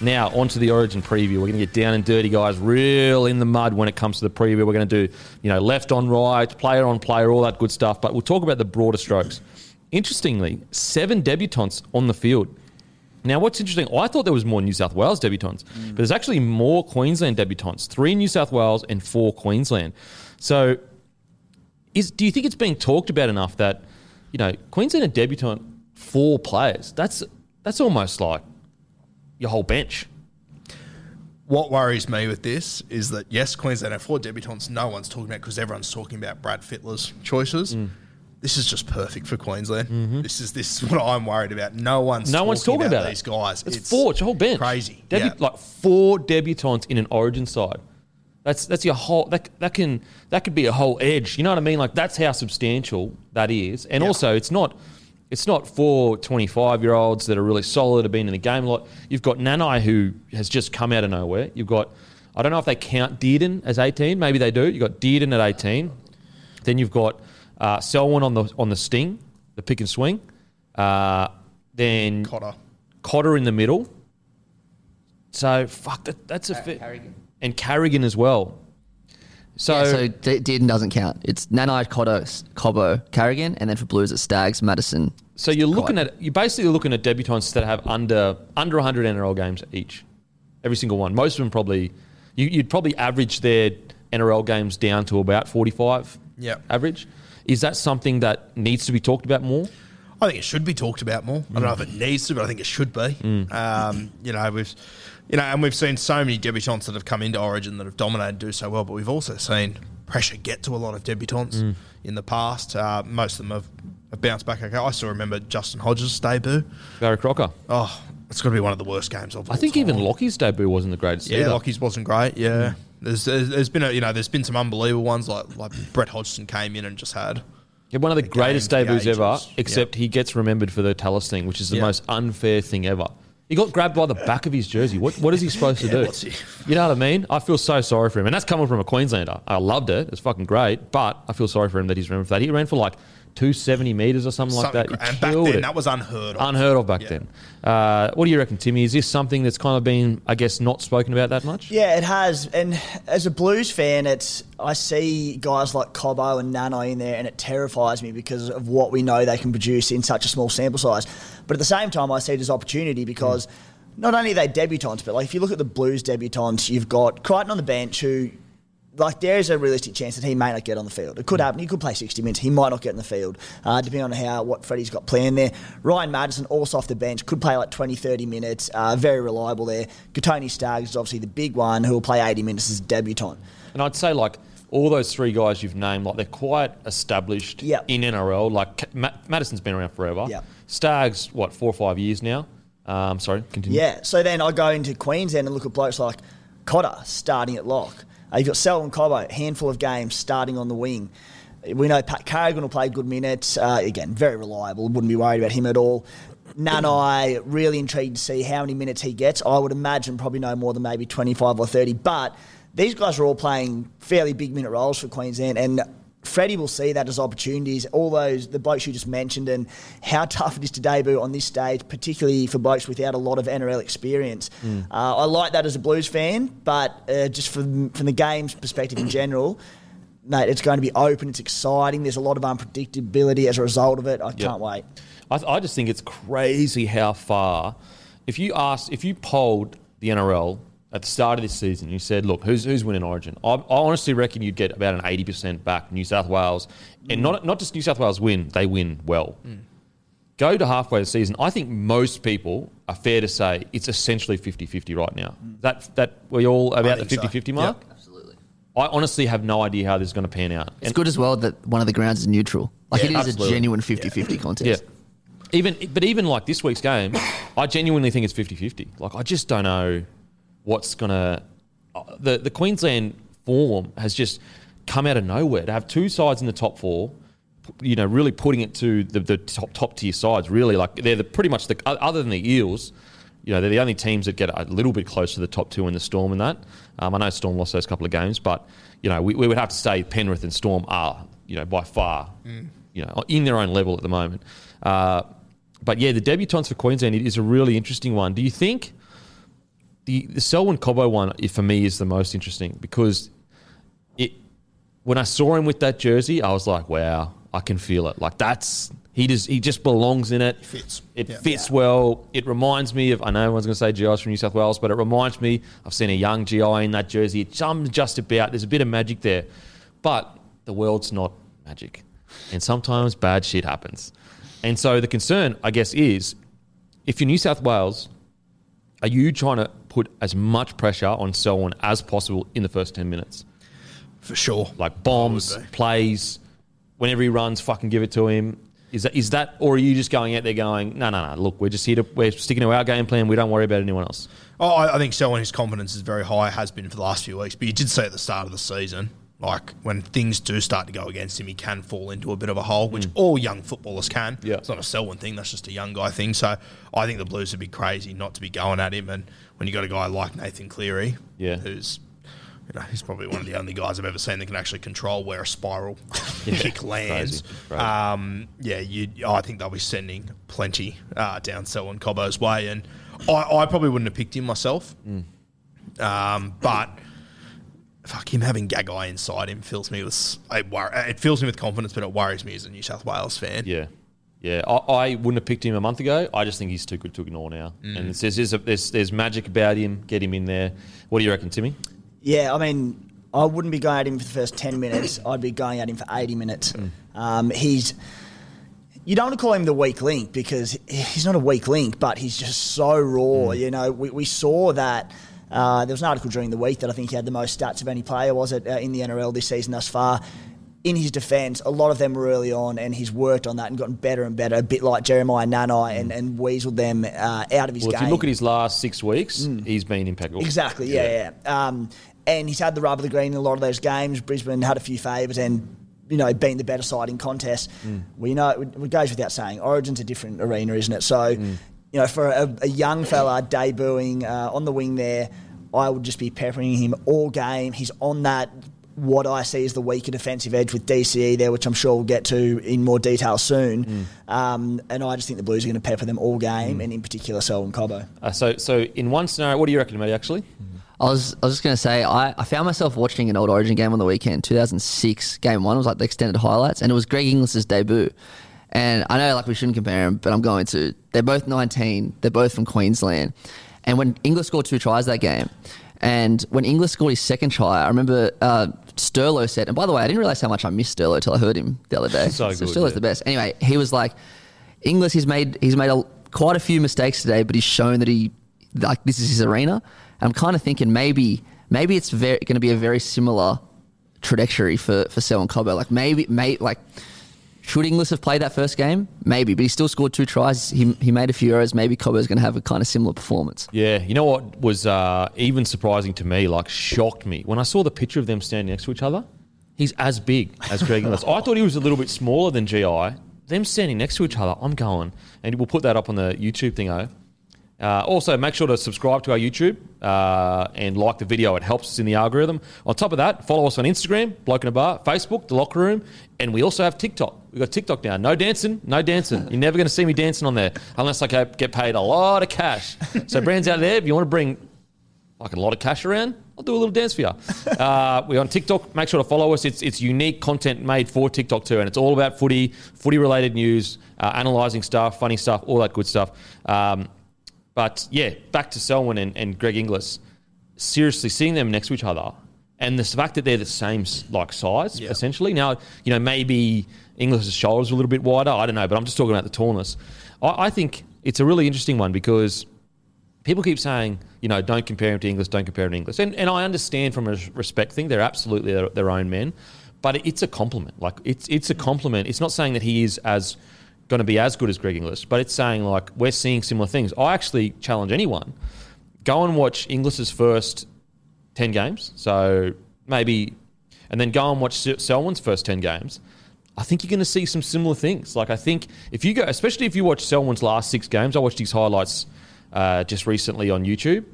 Now, onto the Origin preview. We're going to get down and dirty, guys, real in the mud when it comes to the preview. We're going to do, you know, left on right, player on player, all that good stuff. But we'll talk about the broader strokes. Interestingly, seven debutants on the field. Now, what's interesting, I thought there was more New South Wales debutants, mm. but there's actually more Queensland debutants three New South Wales and four Queensland. So, is do you think it's being talked about enough that, you know, Queensland a debutant, four players? That's that's almost like your whole bench. What worries me with this is that yes, Queensland have four debutants. No one's talking about because everyone's talking about Brad Fittler's choices. Mm. This is just perfect for Queensland. This is this is what I'm worried about. No one's Mm-hmm. No one's talking about, these it. guys. It's, four. It's your whole bench. Crazy. Debu- Yeah. Like four debutants in an Origin side. That's that's your whole. That that can that could be a whole edge. You know what I mean? Like that's how substantial that is. And Yeah. also, it's not. It's not four 25 year olds that are really solid, have been in the game a lot. You've got Nanai, who has just come out of nowhere. You've got, I don't know if they count Dearden as 18. Maybe they do. You've got Dearden at 18. Then you've got uh, Selwyn on the on the sting, the pick and swing. Uh, then Cotter. Cotter in the middle. So fuck that. That's a fit. And Carrigan as well. So, yeah, so D- Dearden doesn't count. It's Nanai, Cotter, Cobbo, Carrigan, and then for Blues it's Staggs, Matterson. so you're looking at you're basically looking at debutants that have under under 100 NRL games each, every single one. Most of them probably you, you'd probably average their NRL games down to about 45. Yeah, average. Is that something that needs to be talked about more? I think it should be talked about more. I don't know if it needs to, but I think it should be. Mm. Um, you know, we've, you know, and we've seen so many debutants that have come into Origin that have dominated, do so well. But we've also seen pressure get to a lot of debutants Mm. in the past. Uh, most of them have, have bounced back. Okay, I still remember Justin Hodges' debut. Barry Crocker. Oh, it's got to be one of the worst games of. I think time. even Lockie's debut wasn't the greatest. Yeah, either. Lockie's wasn't great. Yeah, there's, there's there's been a you know there's been some unbelievable ones like like Brett Hodgson came in and just had Yeah, one of the greatest debuts ever, except he gets remembered for the Tallis thing, which is the Yeah. most unfair thing ever. He got grabbed by the back of his jersey. What what is he supposed to Yeah, do? what's You know what I mean? I feel so sorry for him. And that's coming from a Queenslander. I loved it. It's fucking great. But I feel sorry for him that he's remembered for that. He ran for like 270 metres or something, like that. He and back then it. that was unheard of. unheard of back Yeah. then. Uh, what do you reckon, Timmy? Is this something that's kind of been, I guess, not spoken about that much? Yeah, it has. And as a Blues fan, it's I see guys like Cobbo and Nano in there, and it terrifies me because of what we know they can produce in such a small sample size. But at the same time, I see it as opportunity because not only are they debutants, but like if you look at the Blues debutants, you've got Crichton on the bench who. Like there is a realistic chance that he may not get on the field. It could happen. He could play sixty minutes. He might not get in the field, uh, depending on how what Freddie's got planned there. Ryan Matterson also off the bench could play like 20, 30 minutes. Uh, very reliable there. Kotoni Staggs is obviously the big one who will play eighty minutes as a debutant. And I'd say like all those three guys you've named, like they're quite established Yep. in NRL. Like Matterson's been around forever. Yep. Staggs, what four or five years now? Um, sorry, continue. Yeah. So then I go into Queensland and look at blokes like Cotter starting at lock. Uh, you've got Selwyn Cobbo, handful of games starting on the wing. We know Pat Carrigan will play good minutes. Uh, again, very reliable. Wouldn't be worried about him at all. Nanai, really intrigued to see how many minutes he gets. I would imagine probably no more than maybe 25 or 30. But these guys are all playing fairly big minute roles for Queensland. And Freddie will see that as opportunities. All those, the blokes you just mentioned, and how tough it is to debut on this stage, particularly for blokes without a lot of NRL experience. Hmm. Uh, I like that as a Blues fan, but uh, just from, from the game's perspective in general, mate, it's going to be open. It's exciting. There's a lot of unpredictability as a result of it. I can't wait. I, I just think it's crazy how far. If you asked, if you polled the NRL at the start of this season, you said, "Look, who's who's winning Origin?" I, I honestly reckon you'd get about an eighty percent back New South Wales, and mm. not not just New South Wales win; they win well. Mm. Go to halfway the season. I think most people are fair to say it's essentially 50-50 right now. Mm. That that we all about the think so. 50-50 mark. Absolutely. I honestly have no idea how this is going to pan out. It's And- good as well that one of the grounds is neutral. Like Yeah, it is absolutely. a genuine 50-50 contest. Yeah. Even but even like this week's game, I genuinely think it's 50-50. Like I just don't know what's gonna uh, the the Queensland form has just come out of nowhere to have two sides in the top four. You know, really putting it to the, the top top tier sides. Really, like they're the, pretty much the other than the Eels. You know, they're the only teams that get a little bit close to the top two in the Storm in that. Um, I know Storm lost those couple of games, but you know, we, we would have to say Penrith and Storm are you know by far you know in their own level at the moment. Uh, but yeah, the debutants for Queensland it is a really interesting one. Do you think the the Selwyn Cobbo one eh, for me is the most interesting because it when I saw him with that jersey, I was like, wow, I can feel it. Like that's he just he just belongs in it. It fits. It Yeah. fits well. It reminds me of I know everyone's going to say GI's from New South Wales, but it reminds me I've seen a young GI in that jersey. It's just about there's a bit of magic there, but the world's not magic, and sometimes bad shit happens. And so the concern, I guess, is if you're New South Wales, are you trying to put as much pressure on Selwyn as possible in the first 10 minutes? For sure. Like bombs, I would be. plays, whenever he runs, fucking give it to him. Is that, is that, or are you just going out there going, no, no, no, look, we're just here to, we're sticking to our game plan. We don't worry about anyone else. Oh, I, I think Selwyn, his confidence is very high, has been for the last few weeks. But you did say at the start of the season, like when things do start to go against him, he can fall into a bit of a hole, which all young footballers can. Mm. Yeah. It's not a Selwyn thing, that's just a young guy thing. So I think the Blues would be crazy not to be going at him. And when you got a guy like Nathan Cleary, Yeah. who's you know, he's probably one of the only guys I've ever seen that can actually control where a spiral kick lands. Crazy. Crazy. Um, yeah, you. I think they'll be sending plenty uh, down Selwyn Cobbo's way, and I, I probably wouldn't have picked him myself. Mm. Um, but fuck him having Gagai inside him fills me with it, wor- it fills me with confidence, but it worries me as a New South Wales fan. Yeah. Yeah, I, I wouldn't have picked him a month ago. I just think he's too good to ignore now. Mm. And there's, there's, a, there's, there's magic about him. Get him in there. What do you reckon, Timmy? Yeah, I mean, I wouldn't be going at him for the first 10 minutes. I'd be going at him for 80 minutes. Um, he's. You don't want to call him the weak link because he's not a weak link, but he's just so raw. You know, we, we saw that. Uh, there was an article during the week that I think he had the most stats of any player, was it, uh, in the NRL this season thus far. In his defence, a lot of them were early on, and he's worked on that and gotten better and better, a bit like Jeremiah Nanai and, and weaseled them uh, out of his Well, game. if you look at his last six weeks, he's been impeccable. Exactly, yeah, yeah. Um, and he's had the rub of the green in a lot of those games. Brisbane had a few favours and, you know, been the better side in contests. We know, it goes without saying, Origin's a different arena, isn't it? So, you know, for a, a young fella debuting uh, on the wing there, I would just be peppering him all game. He's on that, what I see as the weaker defensive edge with DCE there, which I'm sure we'll get to in more detail soon. Um, and I just think the Blues are going to pepper them all game, and in particular, Selwyn Cobbo. Uh, so, so in one scenario, what do you reckon, Matty, actually? I was I was just going to say I, I found myself watching an old Origin game on the weekend, 2006 game one. It was like the extended highlights, and it was Greg Inglis's debut. And I know like we shouldn't compare them, but I'm going to. They're both 19. They're both from Queensland. And when Inglis scored two tries that game, and when Inglis scored his second try, I remember uh, Sterlo said. And by the way, I didn't realize how much I missed Sterlo till I heard him the other day. So good, Sterlo's yeah. the best. Anyway, he was like, Inglis, he's made he's made a, quite a few mistakes today, but he's shown that he like this is his arena. I'm kind of thinking maybe maybe it's going to be a very similar trajectory for for Selwyn Cobbo. Like maybe may like should Inglis have played that first game? Maybe, but he still scored two tries. He he made a few errors. Maybe Cobbo's going to have a kind of similar performance. Yeah, you know what was uh, even surprising to me, like shocked me when I saw the picture of them standing next to each other. He's as big as Greg Inglis. I thought he was a little bit smaller than GI. Them standing next to each other, I'm going, and we'll put that up on the YouTube thing. Oh, uh, also, make sure to subscribe to our YouTube uh, and like the video. It helps us in the algorithm. On top of that, follow us on Instagram, Bloke in a Bar, Facebook, The Locker Room, and we also have TikTok. We've got TikTok now. No dancing, no dancing. You're never going to see me dancing on there unless I get paid a lot of cash. So, brands out there, if you want to bring like a lot of cash around, I'll do a little dance for you. Uh, we're on TikTok. Make sure to follow us. It's, it's unique content made for TikTok too, and it's all about footy, footy related news, uh, analysing stuff, funny stuff, all that good stuff. Um, but yeah, back to Selwyn and, and Greg Inglis. Seriously, seeing them next to each other, and the fact that they're the same like size essentially. Now, you know, maybe Inglis's shoulders are a little bit wider. I don't know, but I'm just talking about the tallness. I, I think it's a really interesting one because people keep saying, you know, don't compare him to Inglis, don't compare him to Inglis. And, and I understand from a respect thing, they're absolutely their, their own men, but it's a compliment. Like, it's, it's a compliment. It's not saying that he is as going to be as good as Greg Inglis, but it's saying, like, we're seeing similar things. I actually challenge anyone go and watch Inglis's first 10 games. So maybe, and then go and watch Selwyn's first 10 games. I think you're going to see some similar things. Like, I think if you go, especially if you watch Selwyn's last six games, I watched his highlights uh, just recently on YouTube.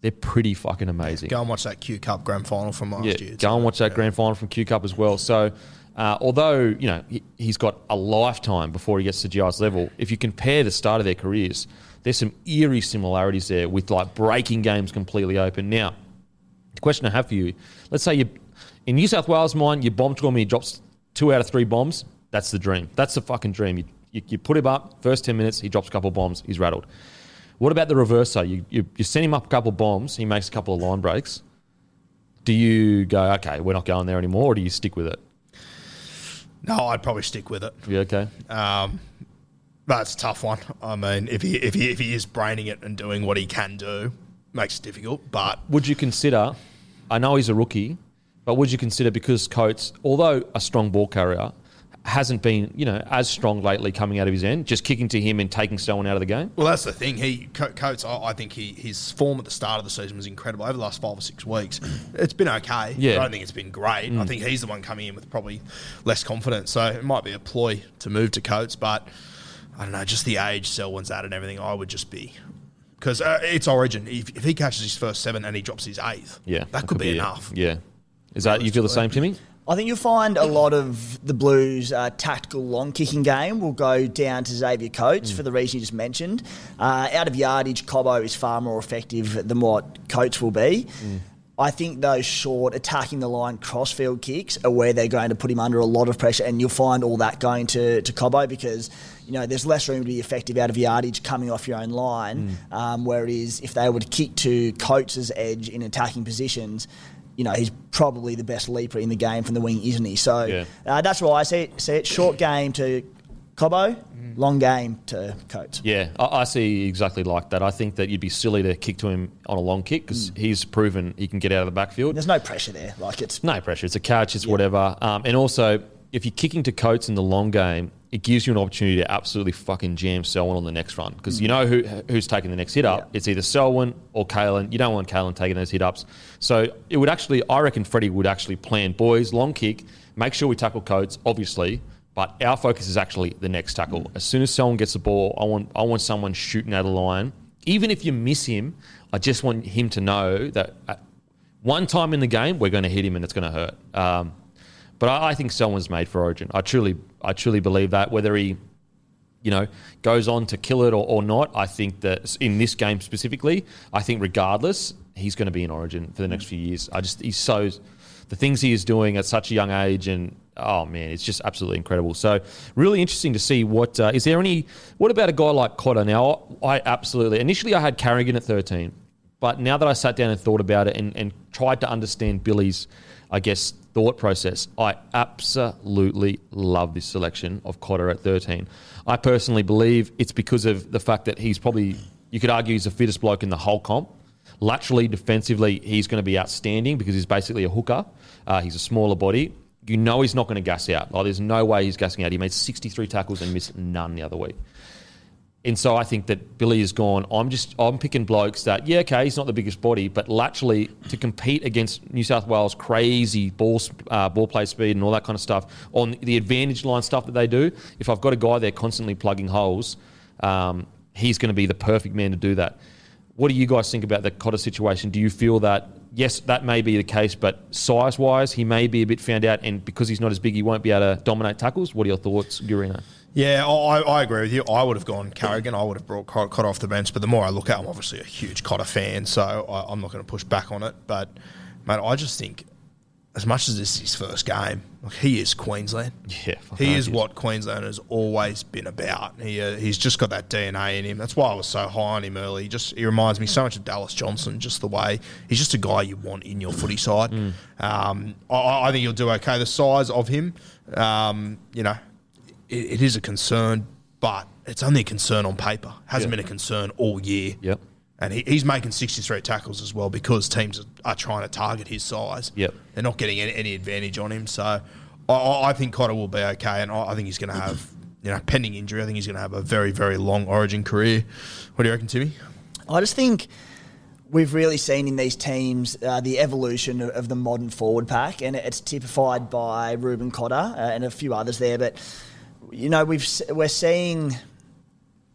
They're pretty fucking amazing. Go and watch that Q Cup grand final from last yeah, year. go and watch that grand final from Q Cup as well. So, uh, although you know he, he's got a lifetime before he gets to GI's level, if you compare the start of their careers, there's some eerie similarities there with like breaking games completely open. Now, the question I have for you: Let's say you in New South Wales mine, you bomb to he drops two out of three bombs. That's the dream. That's the fucking dream. You, you, you put him up first ten minutes, he drops a couple of bombs, he's rattled. What about the reverse? though? You, you, you send him up a couple of bombs, he makes a couple of line breaks. Do you go, okay, we're not going there anymore, or do you stick with it? No, I'd probably stick with it. You okay? Um, that's a tough one. I mean, if he if he if he is braining it and doing what he can do, makes it difficult. But Would you consider, I know he's a rookie, but would you consider because Coates, although a strong ball carrier, hasn't been, you know, as strong lately coming out of his end, just kicking to him and taking someone out of the game? well, that's the thing. He Co- Coates, I, I think he his form at the start of the season was incredible. Over the last five or six weeks, it's been okay. Yeah. I don't think it's been great. I think he's the one coming in with probably less confidence. So it might be a ploy to move to Coates, but I don't know. Just the age, Selwyn's at, and everything. I would just be. Because uh, it's Origin. If, if he catches his first seven and he drops his eighth, Yeah. that, could, be, it. enough. Yeah. Is that, you feel the same, Timmy? I think you'll find a lot of the Blues' uh, tactical long kicking game will go down to Xavier Coates for the reason you just mentioned. Uh, out of yardage, Cobbo is far more effective than what Coates will be. I think those short attacking the line crossfield kicks are where they're going to put him under a lot of pressure, and you'll find all that going to, to Cobbo because you know there's less room to be effective out of yardage coming off your own line. Um, whereas if they were to kick to Coates' edge in attacking positions, you know he's probably the best leaper in the game from the wing, isn't he? So Yeah. uh, that's why I see it. See it short game to Cobbo, long game to Coates. Yeah, I, I see exactly like that. I think that you'd be silly to kick to him on a long kick because he's proven he can get out of the backfield. There's no pressure there. Like it's No pressure. It's a catch. It's whatever. Um, and also, if you're kicking to Coates in the long game, it gives you an opportunity to absolutely fucking jam Selwyn on the next run because you mm. know who who's taking the next hit up. Yeah. It's either Selwyn or Kalyn. You don't want Kalyn taking those hit ups. So it would actually, I reckon, Freddie would actually plan boys long kick. Make sure we tackle Coates, obviously. But our focus is actually the next tackle. Mm. As soon as someone gets the ball, I want I want someone shooting out of the line. Even if you miss him, I just want him to know that uh, one time in the game we're going to hit him and it's going to hurt. Um, but I, I think Selwyn's made for Origin. I truly, I truly believe that. Whether he, you know, goes on to kill it or, or not, I think that in this game specifically, I think regardless, he's going to be in Origin for the next few years. I just he's so the things he is doing at such a young age and. Oh man, it's just absolutely incredible. So, really interesting to see what uh, is there any. What about a guy like Cotter? Now, I absolutely initially I had Carrigan at thirteen, but now that I sat down and thought about it and, and tried to understand Billy's, I guess, thought process, I absolutely love this selection of Cotter at 13. I personally believe it's because of the fact that he's probably, you could argue, he's the fittest bloke in the whole comp. Laterally, defensively, he's going to be outstanding because he's basically a hooker. Uh, he's a smaller body. You know he's not going to gas out. Like, there's no way he's gassing out. He made 63 tackles and missed none the other week And so I think that Billy has gone. I'm just I'm picking blokes that yeah okay he's not the biggest body, but laterally to compete against New South Wales crazy ball uh, ball play speed and all that kind of stuff on the advantage line stuff that they do. If I've got a guy there constantly plugging holes, um, he's going to be the perfect man to do that. What do you guys think about the Cotter situation? Do you feel that yes, that may be the case, but size wise, he may be a bit found out, and because he's not as big, he won't be able to dominate tackles? What are your thoughts, Gurino? Yeah, I, I agree with you. I would have gone Carrigan. I would have brought Cotter off the bench. But the more I look at, it, I'm obviously a huge Cotter fan, so I, I'm not going to push back on it. But mate, I just think, as much as this is his first game, like he is Queensland. Yeah, he is what Queensland has always been about. He uh, he's just got that DNA in him. That's why I was so high on him early. He just he reminds me so much of Dallas Johnson. Just the way he's just a guy you want in your footy side. Um, I, I think he'll do okay. The size of him, um, you know, it, it is a concern, but it's only a concern on paper. Hasn't Yeah. been a concern all year. Yep. And he, he's making 63 tackles as well because teams are, are trying to target his size. Yep. They're not getting any, any advantage on him. So I- I, I think Cotter will be okay. And I, I think he's going to have, you know, pending injury, I think he's going to have a very, very long origin career. What do you reckon, Timmy? I just think we've really seen in these teams uh, the evolution of, of the modern forward pack, and it's typified by Reuben Cotter uh, and a few others there. But you know, we've we're seeing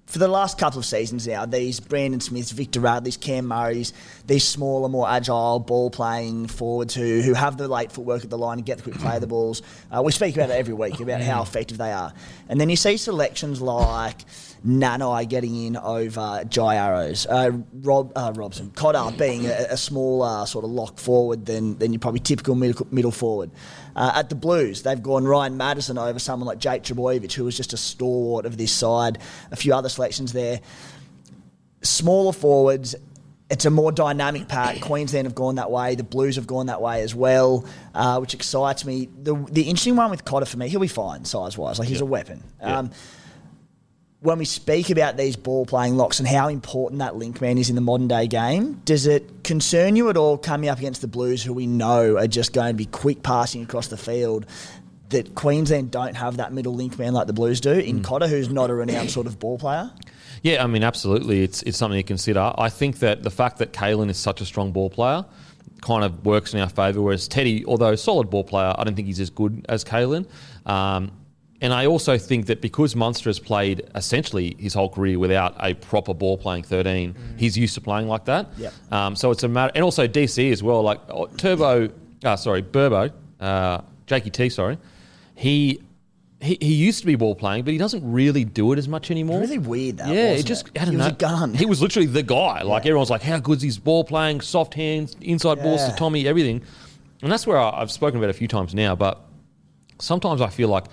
for the last couple of seasons now these Brandon Smiths, Victor Radleys, Cam Murray's, these smaller, more agile ball playing forwards who who have the late footwork at the line and get the quick play of the balls. Uh, we speak about it every week about how effective they are, and then you see selections like. Nanai getting in over Jai Arrows. Uh, Rob uh, Robson Cotter being a, a smaller sort of lock forward than, than your probably typical middle, middle forward. Uh, at the Blues, they've gone Ryan Matterson over someone like Jake Trbojevic, who was just a stalwart of this side. A few other selections there. Smaller forwards. It's a more dynamic pack. Queensland have gone that way. The Blues have gone that way as well, uh, which excites me. The the interesting one with Cotter for me, he'll be fine size wise. Like he's a weapon. Um, when we speak about these ball playing locks and how important that link man is in the modern day game, does it concern you at all coming up against the Blues, who we know are just going to be quick passing across the field? That Queensland don't have that middle link man like the Blues do in Cotter, who's not a renowned sort of ball player. Yeah, I mean, absolutely. It's it's something to consider. I think that the fact that Kalyn is such a strong ball player kind of works in our favour. Whereas Teddy, although a solid ball player, I don't think he's as good as Kalyn. Um, and I also think that because Munster has played essentially his whole career without a proper ball playing 13, he's used to playing like that. Yep. Um, so it's a matter, and also DC as well. Like oh, Turbo, uh, sorry, Burbo, uh, Jakey T, sorry. He, he he used to be ball playing, but he doesn't really do it as much anymore. Really weird, that, Yeah, it just it? I don't He know. was a gun. He was literally the guy. Like Yeah. everyone's like, how good's his ball playing, soft hands, inside balls to Tommy, everything. And that's where I, I've spoken about a few times now. But sometimes I feel like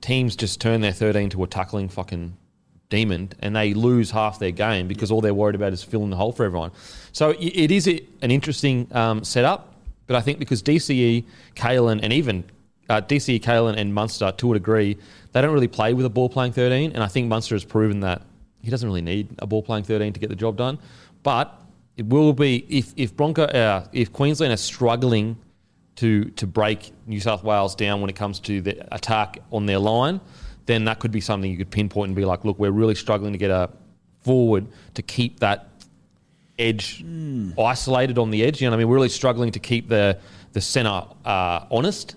teams just turn their 13 to a tackling fucking demon and they lose half their game because all they're worried about is filling the hole for everyone. So i- it is an interesting um, setup, but I think because DCE, Kalyn, and even uh, DCE, Kalyn, and Munster, to a degree, they don't really play with a ball playing 13. And I think Munster has proven that he doesn't really need a ball playing 13 to get the job done. But it will be if if Bronco uh, if Queensland are struggling to to break New South Wales down when it comes to the attack on their line, then that could be something you could pinpoint and be like, look, we're really struggling to get a forward to keep that edge isolated on the edge. You know, what I mean, we're really struggling to keep the the centre uh, honest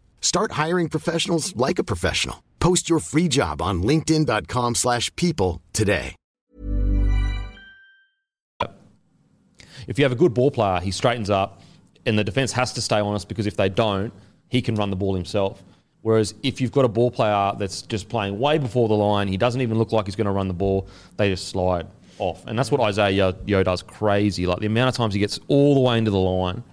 Start hiring professionals like a professional. Post your free job on linkedin.com/people slash people today. if you have a good ball player, he straightens up, and the defense has to stay honest because if they don't, he can run the ball himself. Whereas if you've got a ball player that's just playing way before the line, he doesn't even look like he's going to run the ball. They just slide off, and that's what Isaah Yeo does crazy. Like the amount of times he gets all the way into the line,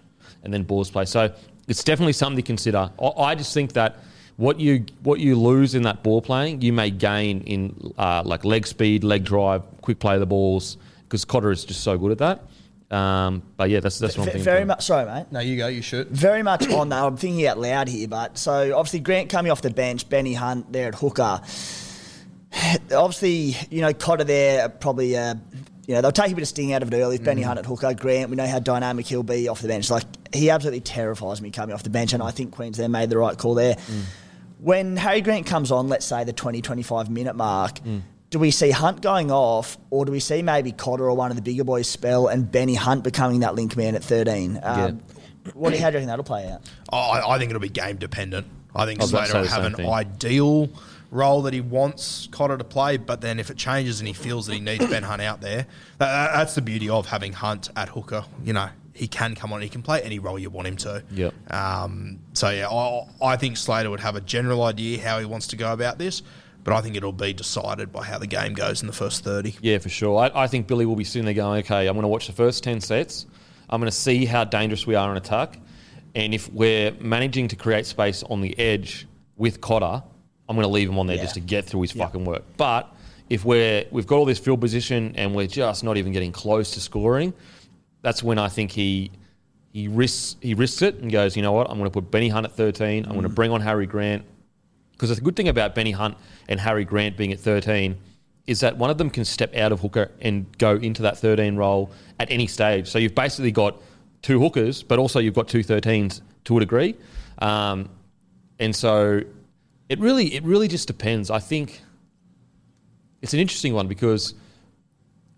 and then balls play. So it's definitely something to consider. I, I just think that. What you what you lose in that ball playing, you may gain in uh, like leg speed, leg drive, quick play of the balls, because Cotter is just so good at that. Um, but yeah, that's that's what I'm thinking. very much. Sorry, mate. No, you go. You shoot. Very much on that. I'm thinking out loud here, but so obviously Grant coming off the bench, Benny Hunt there at hooker. Obviously, you know Cotter there probably. Uh, you know they'll take a bit of sting out of it early. If Benny mm. Hunt at hooker, Grant. We know how dynamic he'll be off the bench. Like he absolutely terrifies me coming off the bench, and I think Queensland made the right call there. Mm. When Harry Grant comes on, let's say the 20, 25 minute mark. Mm. Do we see Hunt going off, or do we see maybe Cotter or one of the bigger boys spell and Benny Hunt becoming that link man at 13? Um, what, how do you reckon that'll play out? Oh, I, I think it'll be game dependent. I think I was Slater will have an thing. ideal role that he wants Cotter to play, but then if it changes and he feels that he needs Ben Hunt out there, that, that's the beauty of having Hunt at hooker. You know, he can come on, he can play any role you want him to. Yeah. Um, so yeah, I, I think Slater would have a general idea how he wants to go about this, but I think it'll be decided by how the game goes in the first thirty. Yeah, for sure. I, I think Billy will be sitting there going, okay, I'm going to watch the first 10 sets. I'm going to see how dangerous we are in attack. And if we're managing to create space on the edge with Cotter, I'm going to leave him on there Yeah. just to get through his fucking work. But if we're, we've got all this field position and we're just not even getting close to scoring, that's when I think he he risks he risks it and goes, you know what, I'm going to put Benny Hunt at 13. I'm going to bring on Harry Grant. Because the good thing about Benny Hunt and Harry Grant being at 13 is that one of them can step out of hooker and go into that 13 role at any stage. So you've basically got two hookers, but also you've got two 13s to a degree. Um, and so it really, it really just depends. I think it's an interesting one because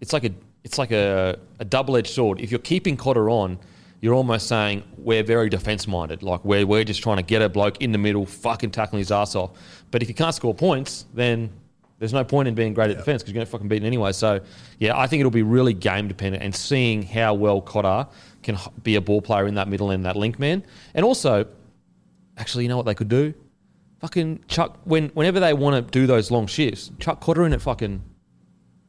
it's like a it's like a, a double edged sword. If you're keeping Cotter on, you're almost saying we're very defense minded. Like we're we're just trying to get a bloke in the middle, fucking tackling his ass off. But if you can't score points, then there's no point in being great at defense because you're going to fucking beat anyway. So yeah, I think it'll be really game dependent and seeing how well Cotter can be a ball player in that middle and that link man. And also, actually, you know what they could do? Fucking chuck when whenever they want to do those long shifts, chuck Cotter in at fucking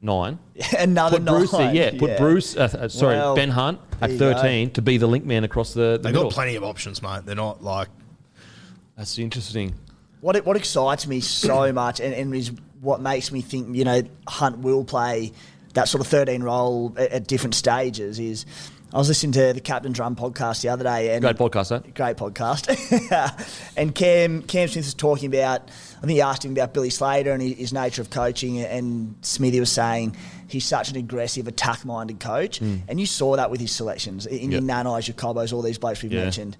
nine Another put Bruce there, nine. yeah. Put Bruce, uh, uh, sorry, Well, Ben Hunt at you go. 13 to be the link man across the, the They've middle. got plenty of options, mate. They're not like That's interesting. What what excites me so much, and, and is what makes me think you know Hunt will play that sort of thirteen role at, at different stages. Is I was listening to the Captain's Run podcast the other day, and Great podcast, that. great podcast. and Cam Cam Smith was talking about. I think he asked him about Billy Slater and his, nature of coaching, and Smithy was saying he's such an aggressive, attack-minded coach, and you saw that with his selections in your Hmm. Yep. Your Cobbos, all these blokes we've Yeah. mentioned,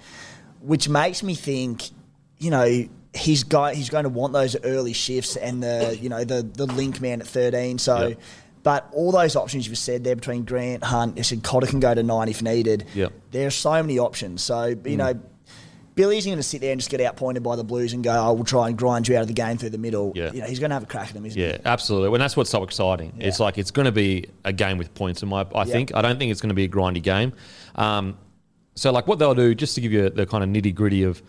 which makes me think, you know. He's going. He's going to want those early shifts and the you know the the link man at thirteen. So, Yep. But all those options you've said there between Grant, Hunt, you said Cotter can go to nine if needed. Yep. There are so many options. So, you know, Billy isn't going to sit there and just get outpointed by the Blues and go, "I will try and grind you out of the game through the middle." Yeah. You know, he's going to have a crack at them, isn't Yeah, absolutely. And that's what's so exciting. It's like it's going to be a game with points. In my, I think. I don't think it's going to be a grindy game. Um, so, like, what they'll do, just to give you the kind of nitty gritty of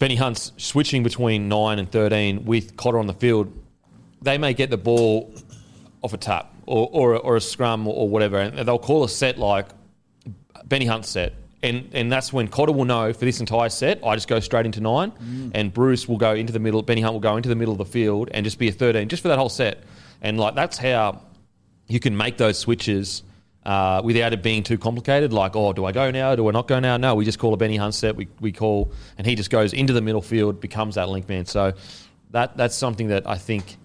Benny Hunt's switching between nine and thirteen with Cotter on the field, they may get the ball off a tap or or, or a scrum or whatever, and they'll call a set like Benny Hunt set. And, and that's when Cotter will know for this entire set, I just go straight into nine, and Bruce will go into the middle. Benny Hunt will go into the middle of the field and just be a 13, just for that whole set. And like that's how you can make those switches uh, without it being too complicated. Like, oh, do I go now? Do I not go now? No, we just call a Benny Hunt set. We, we call, and he just goes into the middle field, becomes that link man. So that that's something that I think.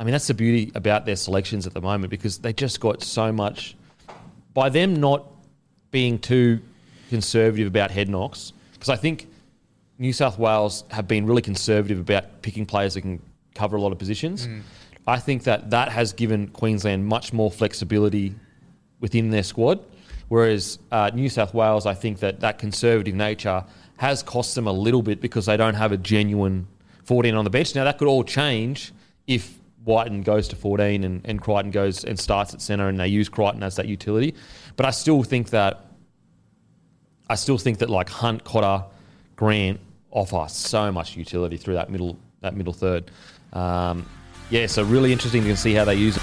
I mean, that's the beauty about their selections at the moment because they just got so much. By them not being too conservative about head knocks, because I think New South Wales have been really conservative about picking players that can cover a lot of positions. I think that that has given Queensland much more flexibility within their squad, whereas uh, New South Wales, I think that that conservative nature has cost them a little bit because they don't have a genuine 14 on the bench. Now that could all change if Wighton goes to 14 and, and Crichton goes and starts at centre and they use Crichton as that utility. But I still think that I still think that like Hunt, Cotter, Grant offer so much utility through that middle that middle third. Um, yeah, so really interesting to see how they use it.